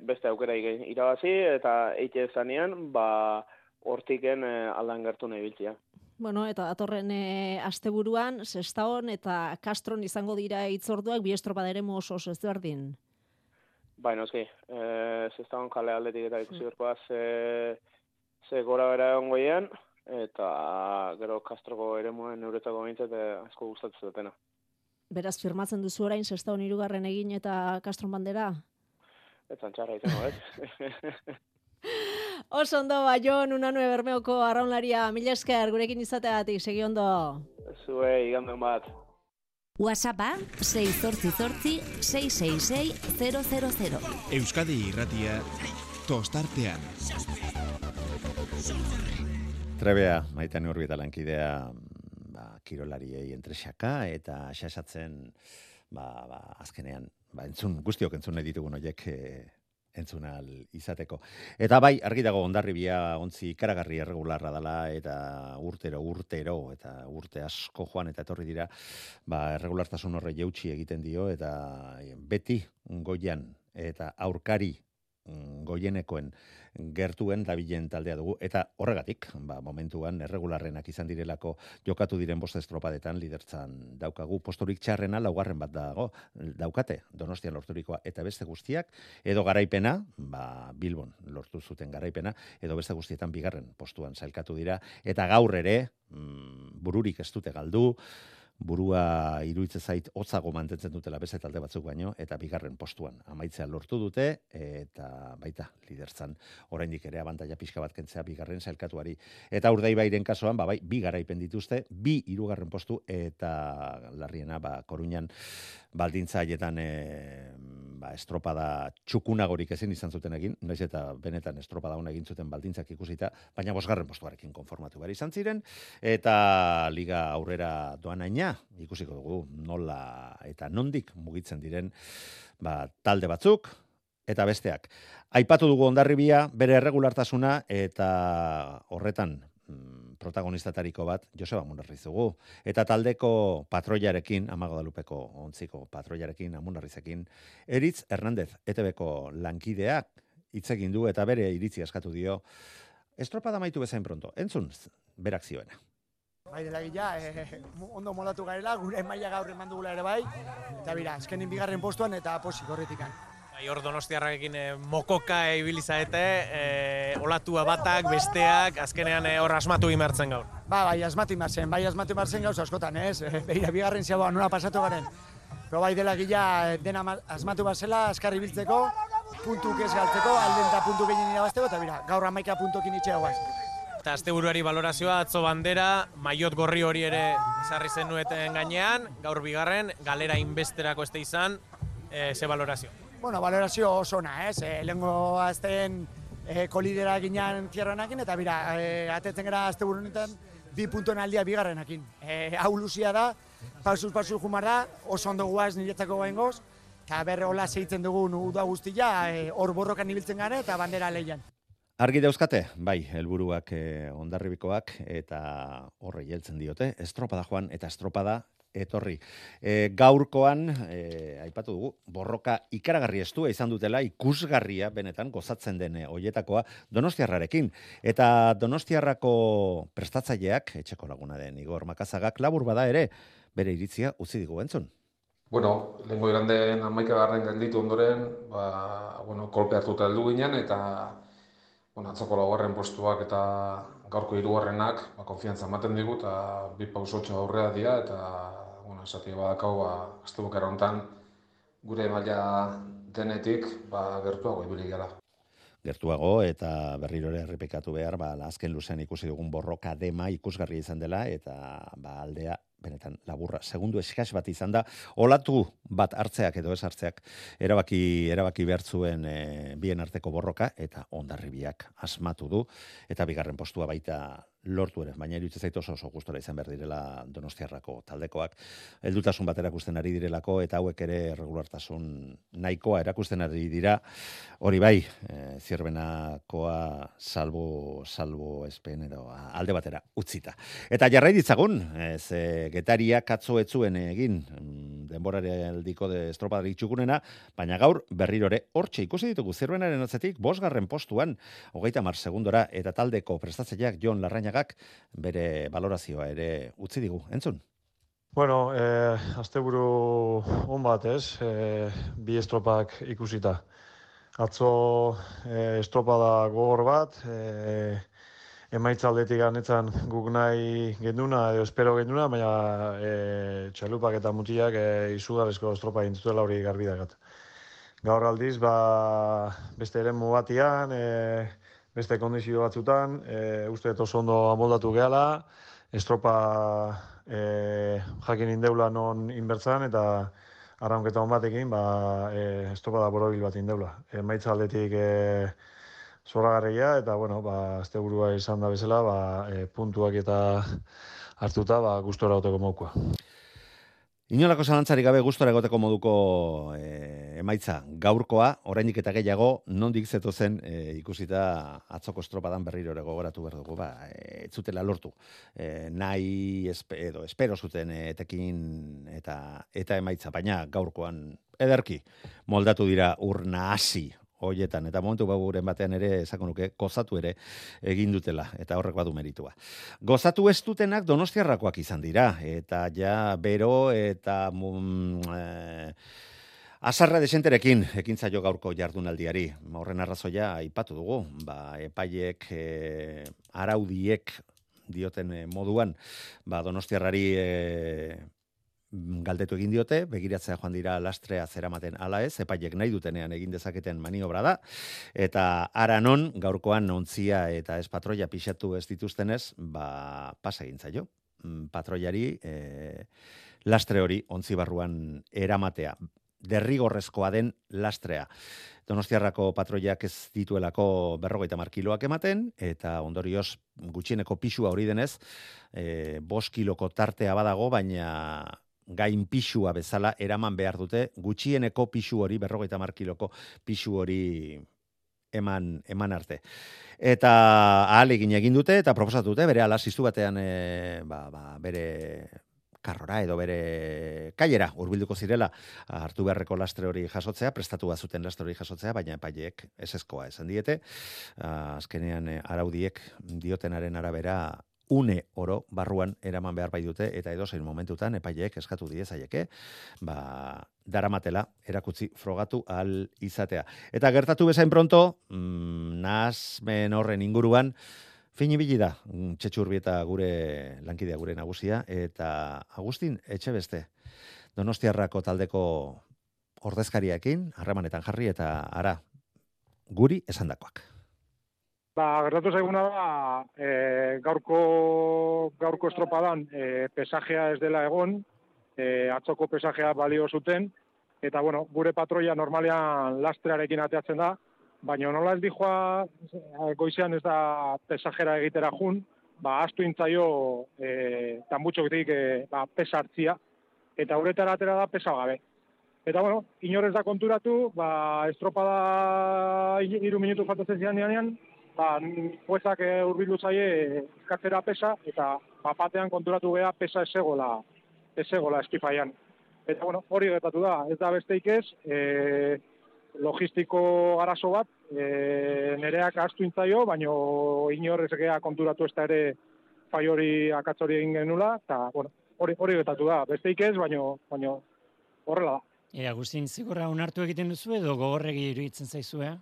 beste aukera irabazi eta eite zanean ba hortiken e, aldan gertu nahi biltzia. Bueno, eta datorren e, asteburuan, Sestaon eta Castron izango dira itzorduak bi estropa deremo oso ezberdin. Bai, noski. Eh, Sestaon kale aldetik eta ikusi berkoa ze, ze gora bera egon eta gero Castroko eremuen neuretako bintzat asko gustatzen dutena. Beraz, firmatzen duzu orain Sestaon irugarren egin eta Castron bandera? Eta antxarra izango, ez? Oso ondo, ba, Jon, unanue bermeoko arraunlaria, mila esker, gurekin izateatik, segi ondo. Zue, iganden bat. WhatsAppa 688 666 000. Euskadi irratia tostartean. Trebea, maitean urbita lankidea, ba, kirolariei entresaka eta xasatzen, ba, ba, azkenean, ba, entzun, guztiok entzun nahi ditugun horiek e, entzun ahal izateko. Eta bai, argi dago ondarribia ontzi ikaragarri erregularra dela eta urtero, urtero, eta urte asko joan eta etorri dira, ba, erregulartasun horre jautsi egiten dio eta beti goian eta aurkari mm, goienekoen gertuen dabilen taldea dugu. Eta horregatik, ba, momentuan erregularrenak izan direlako jokatu diren bost estropadetan lidertzan daukagu. Posturik txarrena laugarren bat dago daukate Donostian lorturikoa eta beste guztiak. Edo garaipena, ba, Bilbon lortu zuten garaipena edo beste guztietan bigarren postuan sailkatu dira. Eta gaur ere mm, bururik ez dute galdu burua iruitze zait hotzago mantentzen dutela beste talde batzuk baino eta bigarren postuan amaitzea lortu dute eta baita liderzan oraindik ere abantaila pixka bat kentzea bigarren sailkatuari. Eta urdaibairen kasuan ba bai bi garaipen dituzte bi hirugarren postu eta larriena ba Koruñan baldintza haietan e, ba, estropada txukunagorik ezin izan zuten egin, naiz eta benetan estropada hona egin zuten baldintzak ikusita, baina bosgarren postuarekin konformatu behar izan ziren, eta liga aurrera doanaina, ikusiko dugu nola eta nondik mugitzen diren ba, talde batzuk, eta besteak. Aipatu dugu ondarribia, bere erregulartasuna, eta horretan Mm, protagonistatariko bat Joseba Munarrizugu eta taldeko patroiarekin Amago Dalupeko ontziko patroiarekin Amunarrizekin Eritz Hernandez ETBko lankideak hitz du eta bere iritzi askatu dio. Estropada maitu bezain pronto. Entzun berak zioena. Bai, dela gila, eh, ondo molatu garela, gure maila gaur eman dugula ere bai, eta bira, azkenin bigarren postuan eta posik horretikan. Hor donostiarrakekin e, mokoka ibili zaete, e, olatua batak, besteak, azkenean e, hor asmatu imertzen gaur. Ba, bai, asmatu imertzen, bai, asmatu imertzen gauz askotan, ez? E, Beira, bigarren ziagoa, nora pasatu garen. Pero bai, dela gila, dena asmatu bazela, askarri biltzeko, puntuk ez galtzeko, alden eta puntu gehien irabazteko, eta bira, gaur amaika puntokin itxea guaz. Eta azte buruari balorazioa, atzo bandera, maiot gorri hori ere izarri zen nueten gainean, gaur bigarren, galera inbesterako este izan, e, ze balorazio bueno, valorazio oso ona, ez? E, Lengo azten e, kolidera ginean tierranekin, eta bira, e, atetzen gara azte burunetan, bi puntuen aldia bigarrenakin. E, hau luzia da, pausuz pausuz jumar da, oso ondo guaz niretzako gain goz, eta berre hola zeitzen dugu uda guztia, hor e, borrokan ibiltzen gara eta bandera leian. Argi dauzkate, bai, helburuak eh, ondarribikoak eta horre jeltzen diote, estropada joan eta estropada etorri. E, gaurkoan, e, aipatu dugu, borroka ikaragarri estua izan dutela, ikusgarria benetan gozatzen den hoietakoa donostiarrarekin. Eta donostiarrako prestatzaileak, etxeko laguna den Igor Makazagak, labur bada ere, bere iritzia utzi digu entzun. Bueno, lehenko iranden amaika garren gelditu ondoren, ba, bueno, kolpe hartuta heldu ginen, eta bueno, atzoko laugarren postuak eta gaurko hirugarrenak ba, konfiantza ematen digu, eta bi pausotxo aurrea dira, eta esatia badakau, ba, azte bukera honetan, gure maila denetik, ba, gertuago ibili gara. Gertuago eta berriro ere errepikatu behar, ba, azken luzean ikusi dugun borroka dema ikusgarri izan dela, eta ba, aldea benetan laburra, segundu eskas bat izan da, olatu bat hartzeak edo ez hartzeak, erabaki, erabaki behar e, bien arteko borroka, eta ondarribiak asmatu du, eta bigarren postua baita lortu ere, baina iruditzen zaitu oso oso gustora izan behar direla Donostiarrako taldekoak. Heldutasun bat erakusten ari direlako eta hauek ere regulartasun nahikoa erakusten ari dira. Hori bai, e, zierbenakoa salbo salbo espen edo alde batera utzita. Eta jarrai ditzagun, ez e, getaria katzo etzuen egin mm, denborare aldiko de estropadari txukunena, baina gaur berrirore hortxe ikusi ditugu zierbenaren atzetik, bosgarren postuan, hogeita mar segundora, eta taldeko prestatzeiak Jon Larrañagak bere valorazioa ere utzi digu. Entzun. Bueno, eh, asteburu on bat, ez? Eh, bi estropak ikusita. Atzo eh, estropada gogor bat, eh, emaitza aldetik ganetzan guk nahi genduna, edo espero genduna, baina eh, txalupak eta mutiak eh, izugarrezko estropa intutela hori garbidakat. Gaur aldiz, ba, beste ere mugatian, eh, beste kondizio batzutan, e, uste oso ondo amoldatu gehala, estropa e, jakin indeula non inbertzan, eta arraunketa hon batekin, ba, e, estropa da borobil bat indeula. E, maitza aldetik e, zoragarria, eta, bueno, ba, azte burua izan da bezala, ba, e, puntuak eta hartuta, ba, gustora oteko mokoa. Inolako zalantzarik gabe gustora egoteko moduko e, emaitza gaurkoa, orainik eta gehiago, nondik zeto zen e, ikusita atzoko estropadan berriro ere gogoratu behar dugu, ba, e, zutela lortu. E, nahi espe, edo espero zuten etekin eta eta emaitza, baina gaurkoan ederki moldatu dira urna hasi hoietan eta momentu baguren batean ere esako nuke gozatu ere egin dutela eta horrek badu meritua. Gozatu ez dutenak Donostiarrakoak izan dira eta ja bero eta mm, eh, Azarra desenterekin ekin zaio gaurko jardunaldiari. Horren arrazoia aipatu dugu. Ba, epaiek, e, araudiek dioten eh, moduan, ba, donostiarrari e, galdetu egin diote, begiratzea joan dira lastrea zeramaten ala ez, epaiek nahi dutenean egin dezaketen maniobra da, eta ara non, gaurkoan ontzia eta ez patroia pixatu ez dituztenez, ba, pasa egin zaio. Mm, patroiari e, lastre hori ontzi barruan eramatea, derrigorrezkoa den lastrea. Donostiarrako patroiak ez dituelako berrogeita markiloak ematen, eta ondorioz gutxieneko pixua hori denez, e, bos kiloko tartea badago, baina gain pixua bezala eraman behar dute, gutxieneko pixu hori, berrogeita markiloko pixu hori eman, eman arte. Eta ahal egin dute, eta proposatu dute, bere alaziztu batean, e, ba, ba, bere karrora edo bere kailera hurbilduko zirela hartu beharreko lastre hori jasotzea, prestatu bazuten lastre hori jasotzea, baina epaileek eseskoa esan diete. Azkenean eh, araudiek diotenaren arabera une oro barruan eraman behar bai dute eta edo zein momentutan epaileek eskatu die zaieke ba daramatela erakutsi frogatu al izatea eta gertatu bezain pronto mm, nas men horren inguruan Fini bili da, mm, txetxurbieta gure lankidea gure nagusia, eta Agustin, etxe beste, donostiarrako taldeko ordezkariakin, harremanetan jarri, eta ara, guri esandakoak. Ba, gertatu zaiguna da, e, gaurko, gaurko estropadan e, pesajea ez dela egon, e, atzoko pesajea balio zuten, eta bueno, gure patroia normalean lastrearekin ateatzen da, baina nola ez dijoa goizean ez da pesajera egitera jun, ba, astu intzaio e, tambutxo e, ba, pesa hartzia, eta uretara atera da pesa gabe. Eta bueno, inorez da konturatu, ba, estropada iru minutu faltatzen zian ba, juezak e, urbildu zaie eskatzera pesa, eta papatean konturatu geha pesa esegola, esegola eskifaian. Eta bueno, hori gertatu da, ez da besteik ez, e, logistiko arazo bat, e, nereak astu intzaio, baino inor ez geha konturatu ez da ere fai hori akatzori egin genula, eta bueno, hori, hori gertatu da, besteik ez, baino, baino horrela da. E, Agustin, zigorra unartu egiten duzu edo gogorregi iruditzen zaizu, eh?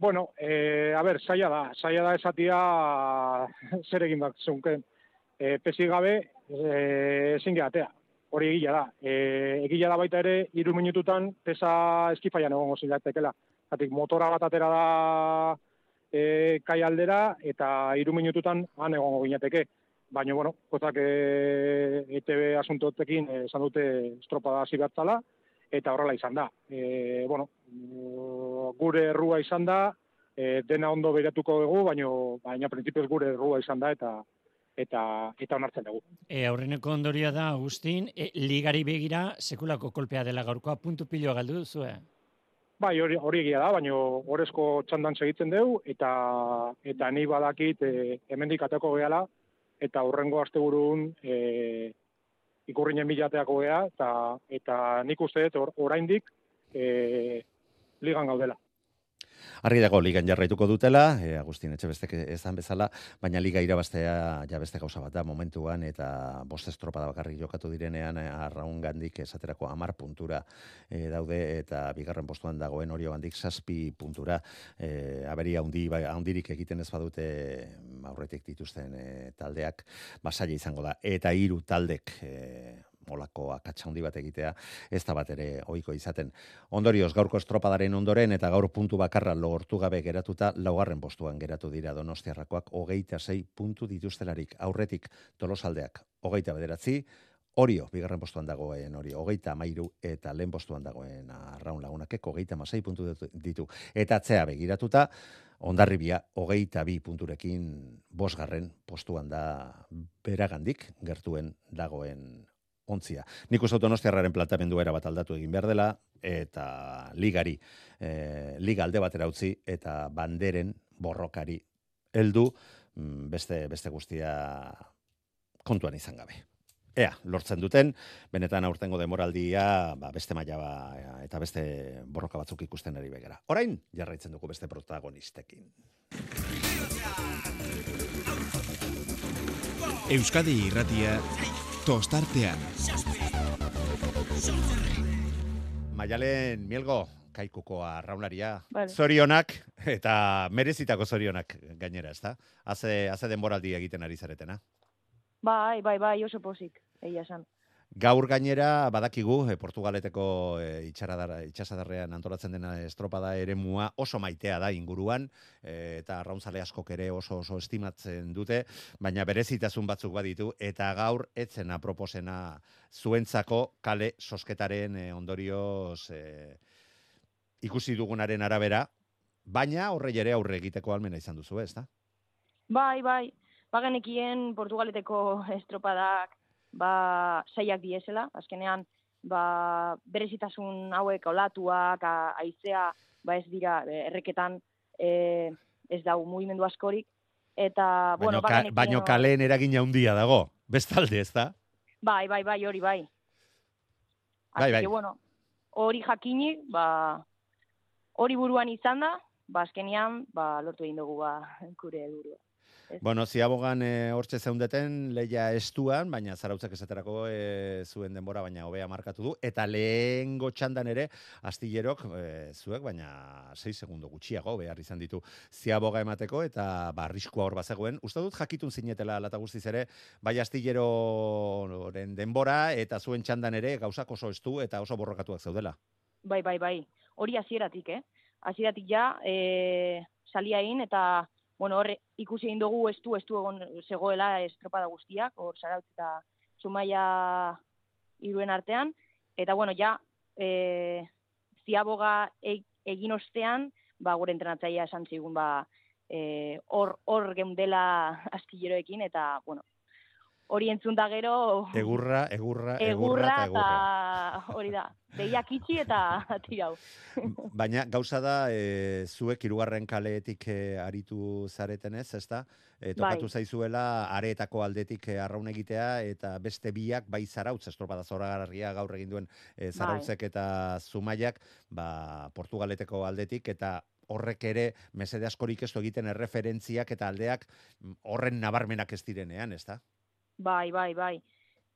Bueno, eh, a ver, saia da, saia da esatia zer egin bat zunken. Eh, pesi gabe, eh, ezin gehatea. Hori egila da. Eh, egila da baita ere, iru minututan, pesa eskifaian egongo zilatekela. Zatik, motora bat atera da eh, kai aldera, eta iru minututan han egongo ginateke. Baina, bueno, kozak eh, ETV asuntotekin esan dute estropada hasi batzala, eta horrela izan da. E, bueno, gure errua izan da, e, dena ondo beratuko dugu, baina baina printzipioz gure errua izan da, eta eta eta onartzen dugu. E, aurreneko ondoria da, Agustin, e, ligari begira sekulako kolpea dela gaurkoa puntu pilo galdu duzu? Bai, hori, hori egia da, baina horrezko txandan segitzen dugu, eta eta ni badakit e, hemendik ateko gehala, eta hurrengo asteburun e, ikurrinen bilateako gea, eta, eta nik uste dut oraindik e, ligan gaudela. Arri dago ligan jarraituko dutela, e, Agustin Etxebestek ezan bezala, baina liga irabaztea ja beste gauza bat da momentuan eta bost estropada bakarrik jokatu direnean e, arraun gandik esaterako amar puntura e, daude eta bigarren postuan dagoen hori gandik saspi puntura. E, aberi haundi, bai, haundirik egiten ez badute aurretik dituzten e, taldeak basaila izango da. Eta hiru taldek e, olako akatsa handi bat egitea ez da bat ere ohiko izaten. Ondorioz, gaurko estropadaren ondoren eta gaur puntu bakarra lortu gabe geratuta laugarren postuan geratu dira donostiarrakoak hogeita sei puntu dituztelarik aurretik tolosaldeak hogeita bederatzi, Orio, bigarren postuan dagoen hori, hogeita amairu eta lehen postuan dagoen arraun lagunakek, hogeita masai puntu ditu. Eta atzea begiratuta, ondarribia, hogeita bi punturekin bosgarren postuan da beragandik gertuen dagoen ontzia. Nik uste donostiarraren plantamendu era bat aldatu egin behar dela, eta ligari, e, liga alde batera utzi, eta banderen borrokari heldu mm, beste, beste guztia kontuan izan gabe ea, lortzen duten, benetan aurtengo demoraldia, ba, beste maila ba, eta beste borroka batzuk ikusten ari begera. Orain, jarraitzen dugu beste protagonistekin. Euskadi irratia, tostartean. Maialen, mielgo, kaikuko arraunlaria. Vale. Zorionak, eta merezitako zorionak gainera, ezta? Haze, haze denboraldi egiten ari zaretena. Bai, bai, bai, oso posik, egia esan. Gaur gainera badakigu e, Portugaleteko e, itxasadarrean antolatzen dena estropada eremua oso maitea da inguruan e, eta arrauntzale askok ere oso oso estimatzen dute, baina berezitasun batzuk baditu eta gaur etzen aproposena zuentzako kale sosketaren e, ondorioz e, ikusi dugunaren arabera, baina horre ere aurre egiteko almena izan duzu, ez da? Bai, bai, bagenekien Portugaleteko estropadak ba, saiak diesela, azkenean, ba, berezitasun hauek olatuak, a- haizea, ba ez dira, e, erreketan, e, ez dau mugimendu askorik, eta, bueno, baino, ka, bagenekien- baino kaleen eragina handia dago, bestalde, ez da? Bai, bai, bai, hori bai. Bai, bai. bueno, hori jakinik, ba, hori buruan izan da, ba, azkenean, ba, lortu egin dugu, ba, gure helburua. Bueno, ziabogan e, hortxe zeundeten leia estuan, baina zarautzak esaterako e, zuen denbora, baina hobea markatu du, eta lehen txandan ere, astillerok e, zuek, baina 6 segundo gutxiago behar izan ditu ziaboga emateko, eta ba, arriskua hor bazegoen. Uste dut jakitun zinetela lata guztiz ere, bai astilleroren denbora, eta zuen txandan ere gauzak oso estu eta oso borrokatuak zeudela. Bai, bai, bai. Hori hasieratik, eh? Hasieratik ja, e, salia egin eta, bueno, horre ikusi egin dugu estu, estu egon zegoela estropada guztiak, hor zarautz eta zumaia iruen artean, eta, bueno, ja, e, ziaboga e, egin ostean, ba, gure entrenatzaia esan zigun, ba, e, hor, hor geundela astilleroekin, eta, bueno, hori entzun da gero, Egurra, egurra, egurra, egurra eta hori da, behiak itxi eta tirau. Baina gauza da, e, zuek hirugarren kaleetik e, aritu zaretenez, ezta? E, tokatu Bai. zaizuela areetako aldetik e, arraun egitea eta beste biak bai zarautz estropada zoragarria gaur egin duen e, zarautzek eta zumaiak ba, Portugaleteko aldetik eta horrek ere mesede askorik ez egiten erreferentziak eta aldeak mm, horren nabarmenak ez direnean, ezta? Bai, bai, bai.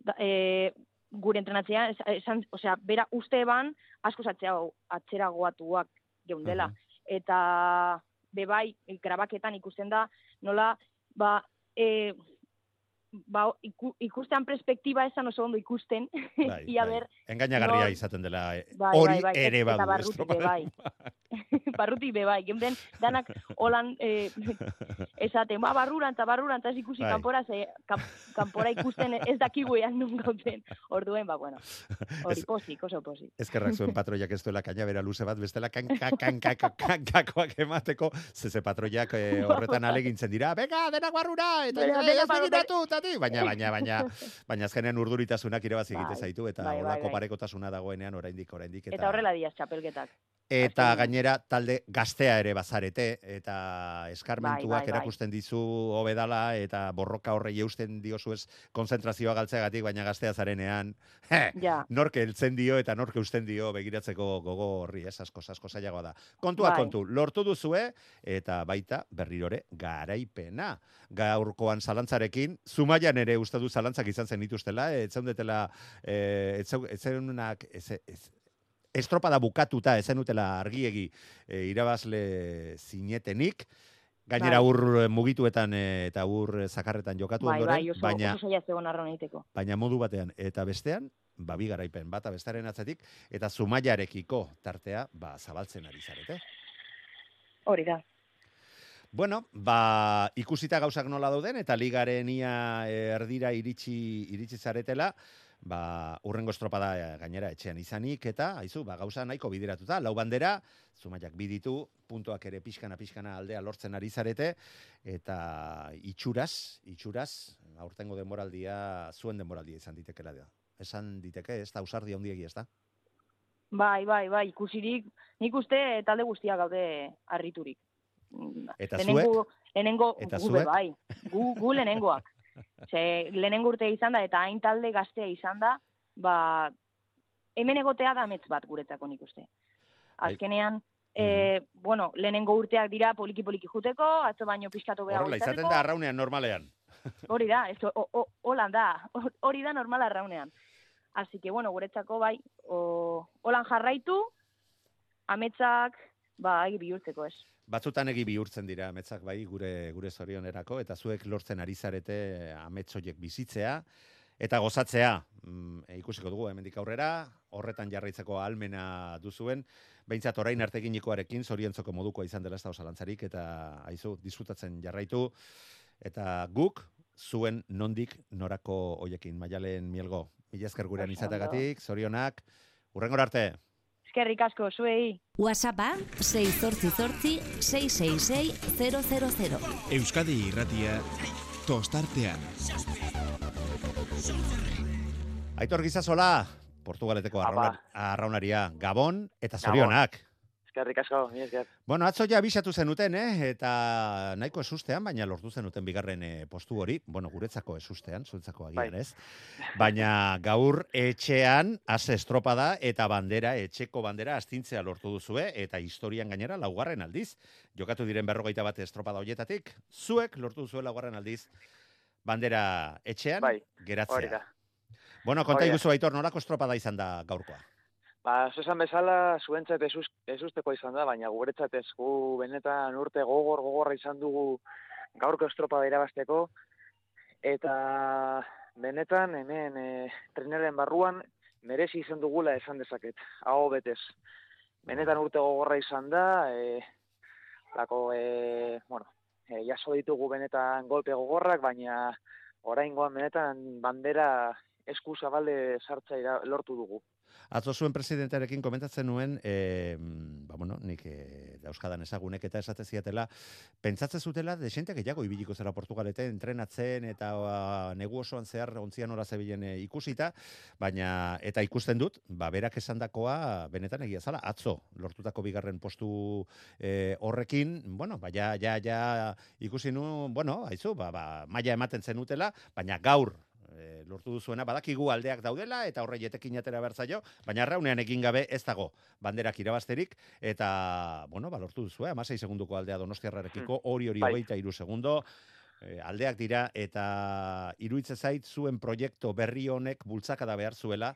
Da, e, gure entrenatzea, es- esan, osea, bera uste eban, asko atzerago, atzeragoatuak geundela. Eta, be bai, grabaketan ikusten da, nola, ba, e, ba, iku, ikustean perspektiba esan oso ondo ikusten, Bai, ia bai. ber, Engainagarria nor- izaten dela e, Bai, hori bai, bai, ere eta badu barrutik be estropada. bai. barrutik be bai, geunden danak holan eh, esaten, ba, barruran eta barruran eta ez ikusi Bai. kanpora, ze kan, kanpora ikusten ez dakigu ean nun gauden. Orduen, ba, bueno, hori Ez- posik, oso posik. Ezkerrak zuen patroiak ez duela kainabera luze bat, bestela kanka, kanka, kankakoak emateko, zeze patroiak eh, horretan alegintzen dira, venga, denak barrura, eta Venga, ja, denak ez barrura." begiratu, tati, baina, baina, baina, baina azkenean urduritasunak irabazi egite Bai, zaitu, eta bai, bai, bai. parekotasuna dagoenean oraindik, oraindik, Eta, horrela diaz txapelketak. Eta gainera talde gaztea ere bazarete eta eskarmentuak Bai, bai, bai. erakusten dizu hobedala eta borroka horrei eusten diozu ez konzentrazioa galtzeagatik baina gaztea zarenean he, Ja. nork heltzen dio eta nork eusten dio begiratzeko gogo horri ez asko asko zailagoa da. Kontua Bai. kontu, lortu duzue eta baita berrirore garaipena. Gaurkoan zalantzarekin, Zumaian ere uste du zalantzak izan zen dituztela, ez zeundetela, eh, zeunak, ez, ez, estropada bukatuta ezen utela argiegi e, irabazle zinetenik, gainera Bai. ur eh, mugituetan eh, eta ur zakarretan jokatu Bai, ondoren, bai, oso, baina, oso baina modu batean eta bestean, ba, bi garaipen bata bestaren atzetik, eta zumaiarekiko tartea, ba, zabaltzen ari zarete. Hori da. Bueno, ba, ikusita gauzak nola dauden, eta ligaren ia erdira iritsi, iritsi zaretela, ba, urrengo estropada eh, gainera etxean izanik, eta, haizu, ba, gauza nahiko bideratuta, lau bandera, zumaiak biditu, puntuak ere pixkana, pixkana aldea lortzen ari zarete, eta itxuraz, itxuraz, aurtengo denboraldia, zuen denboraldia izan ditekela da. Esan diteke, ez da, usardi handiegi, ez da? Bai, bai, bai, ikusirik, nik uste talde guztiak gaude harriturik. Eta Lehenengo- Lehenengo, Eta gu zuek? bai, gu, gu lehenengoak. Ze, lehenengo urte izan da, eta hain talde gaztea izan da, ba, hemen egotea da metz bat guretzako nik uste. Bai. Azkenean, e, bueno, lehenengo urteak dira poliki-poliki juteko, atzo baino pixkatu beha Horrela, izaten da arraunean normalean. Hori da, ez, o- o- holan da, hori da normal arraunean. Así que, bueno, guretzako bai, o, holan jarraitu, ametsak, bai, bihurtzeko ez. Batzutan egi bihurtzen dira ametsak bai gure gure zorionerako eta zuek lortzen ari zarete amets bizitzea eta gozatzea. Mm, e, ikusiko dugu hemendik aurrera, horretan jarraitzeko almena duzuen, behintzat orain arte eginikoarekin zorientzoko modukoa izan dela ez da osalantzarik eta aizu disfrutatzen jarraitu eta guk zuen nondik norako hoiekin maialen mielgo. Mila esker gurean izatagatik, zorionak, urrengor arte. Eskerrik asko, zuei. WhatsAppa 688 666 000. Euskadi irratia tostartean. Aitor Gizasola, Portugaleteko arrauna, arraunaria, Gabon eta zorionak. Eskerrik asko, mi esker. Bueno, atzo ja abisatu zenuten, eh? eta nahiko esustean, baina lortu zenuten bigarren eh, postu hori, bueno, guretzako esustean, zuentzako agian Bai. ez, baina gaur etxean ase estropada eta bandera, etxeko bandera astintzea lortu duzue, eta historian gainera laugarren aldiz, jokatu diren berrogeita bat estropada hoietatik, zuek lortu duzue laugarren aldiz, bandera etxean Bai, geratzea. hori. Bueno, konta iguzu aitor, nolako estropada izan da gaurkoa? Ba, esan bezala, zuentzat ezusteko izan da, baina guretzat ez gu benetan urte gogor gogorra izan dugu gaurko estropada irabasteko, eta benetan hemen e, treneren barruan merezi izan dugula esan dezaket, hau betez. Benetan urte gogorra izan da, e, lako, e, bueno, e, jaso ditugu benetan golpe gogorrak, baina oraingoan benetan bandera esku zabalde sartza ira- lortu dugu. Atzo zuen presidentearekin komentatzen nuen, e, ba, bueno, nik e, dauzkadan ezagunek eta esate ziatela, pentsatzen zutela, desente gehiago ibiliko zera Portugalete, entrenatzen eta ba, negu osoan zehar ontzian ora zebilen e, ikusita, baina eta ikusten dut, ba, berak esandakoa benetan egia zala, atzo lortutako bigarren postu e, horrekin, bueno, ba, ja, ja, ja ikusi nu, bueno, haizu, ba, ba, maila ematen zenutela, baina gaur e, lortu duzuena, badakigu aldeak daudela, eta horre jetekin atera bertzaio, baina arraunean egin gabe ez dago banderak irabazterik, eta, bueno, ba, lortu duzu, eh? 16 segunduko aldea donostiarrarekiko, hori hori Bai. hogeita iru segundo, e, aldeak dira, eta iruitze zait zuen proiektu berri honek bultzakada behar zuela,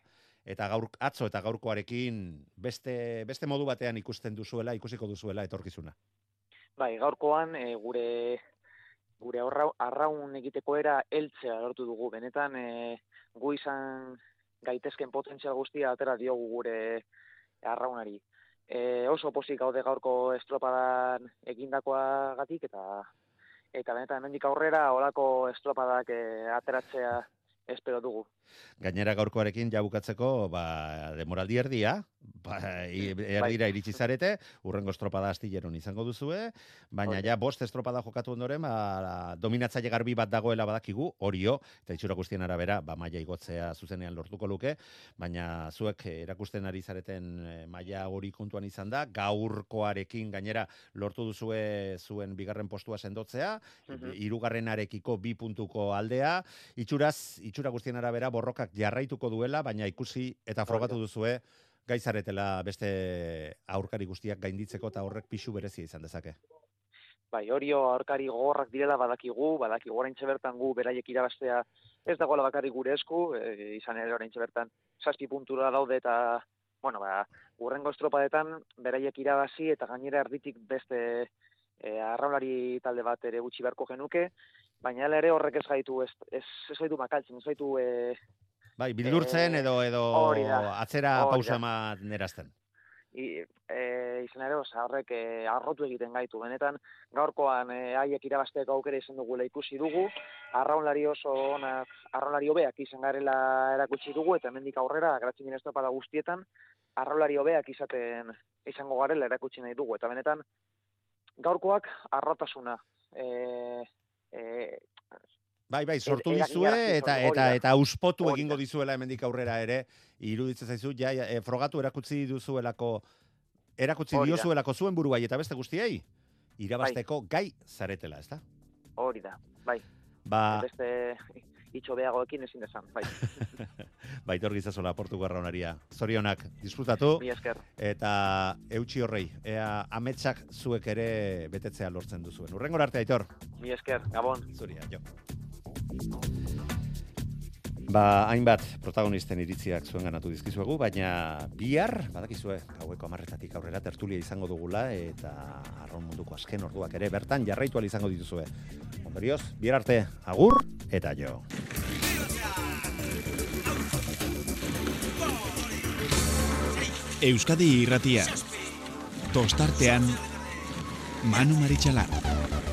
eta gaur atzo eta gaurkoarekin beste, beste modu batean ikusten duzuela, ikusiko duzuela etorkizuna. Bai, gaurkoan e, gure gure aurra, arraun egiteko era heltzea lortu dugu. Benetan e, gu izan gaitezken potentzial guztia atera diogu gure arraunari. E, oso pozik gaude gaurko estropadan egindakoagatik eta eta benetan hemendik aurrera olako estropadak e, ateratzea espero dugu. Gainera gaurkoarekin ja bukatzeko, ba, demoraldi erdia, ba, i- erdira iritsi zarete, urrengo estropada astilleron izango duzue, baina ja bost estropada jokatu ondoren, ba, dominatzaile garbi bat dagoela badakigu, horio, eta itxura guztien arabera, ba, maila igotzea zuzenean lortuko luke, baina zuek erakusten ari zareten eh, maila hori kontuan izan da, gaurkoarekin gainera lortu duzue zuen bigarren postua sendotzea, Mhm. hirugarrenarekiko bi puntuko aldea, itxuraz, itxura guztien arabera borrokak jarraituko duela, baina ikusi eta frogatu duzue gaizaretela beste aurkari guztiak gainditzeko eta horrek pixu berezia izan dezake. Bai, horio aurkari gogorrak direla badakigu, badakigu oraintxe bertan gu beraiek irabaztea ez dagoela bakarrik gure esku, e, izan ere oraintxe bertan zazpi puntura daude eta, bueno, ba, urrengo estropadetan beraiek irabazi eta gainera erditik beste e, arraunlari talde bat ere gutxi beharko genuke, baina hala ere horrek ez gaitu ez, ez, ez gaitu makaltzen, ez gaitu e, Bai, bildurtzen Eh, edo edo hori da, atzera pausa eman erazten. I, e, izan ere, oza, horrek e, arrotu egiten gaitu. Benetan, gaurkoan e, haiek irabasteko aukera izan dugula ikusi dugu, arraunlari oso onak, arraunlari hobeak izan garela erakutsi dugu, eta hemendik aurrera, gratzen gine estropada guztietan, arraunlari hobeak izaten izango garela erakutsi nahi dugu. Eta benetan, gaurkoak arrotasuna. E, e, Bai, bai, sortu dizue eta eta eta uspotu egingo dizuela hemendik aurrera ere, iruditzen zaizu ja e, frogatu erakutsi duzuelako erakutsi diozuelako zuen buruai eta beste guztiei irabasteko gai zaretela, ezta? hori da, bai. Ba, Beste itxo behagoekin ezin desan, bai. baitor gizazola Portugal raunaria. Zorionak, disfrutatu Mi esker. eta eutxi horrei, ea ametsak zuek ere betetzea lortzen duzuen. Urrengor arte, Aitor. Mi esker, gabon. Zuria, jo. Ba, hainbat protagonisten iritziak zuen ganatu dizkizuegu, baina bihar, badakizue, gaueko amarretatik aurrera tertulia izango dugula, eta arraun munduko azken orduak ere bertan jarraitu izango dituzue. Ondorioz, bihar arte, agur eta jo. Euskadi irratia. Tostartean, Manu Maritxalar.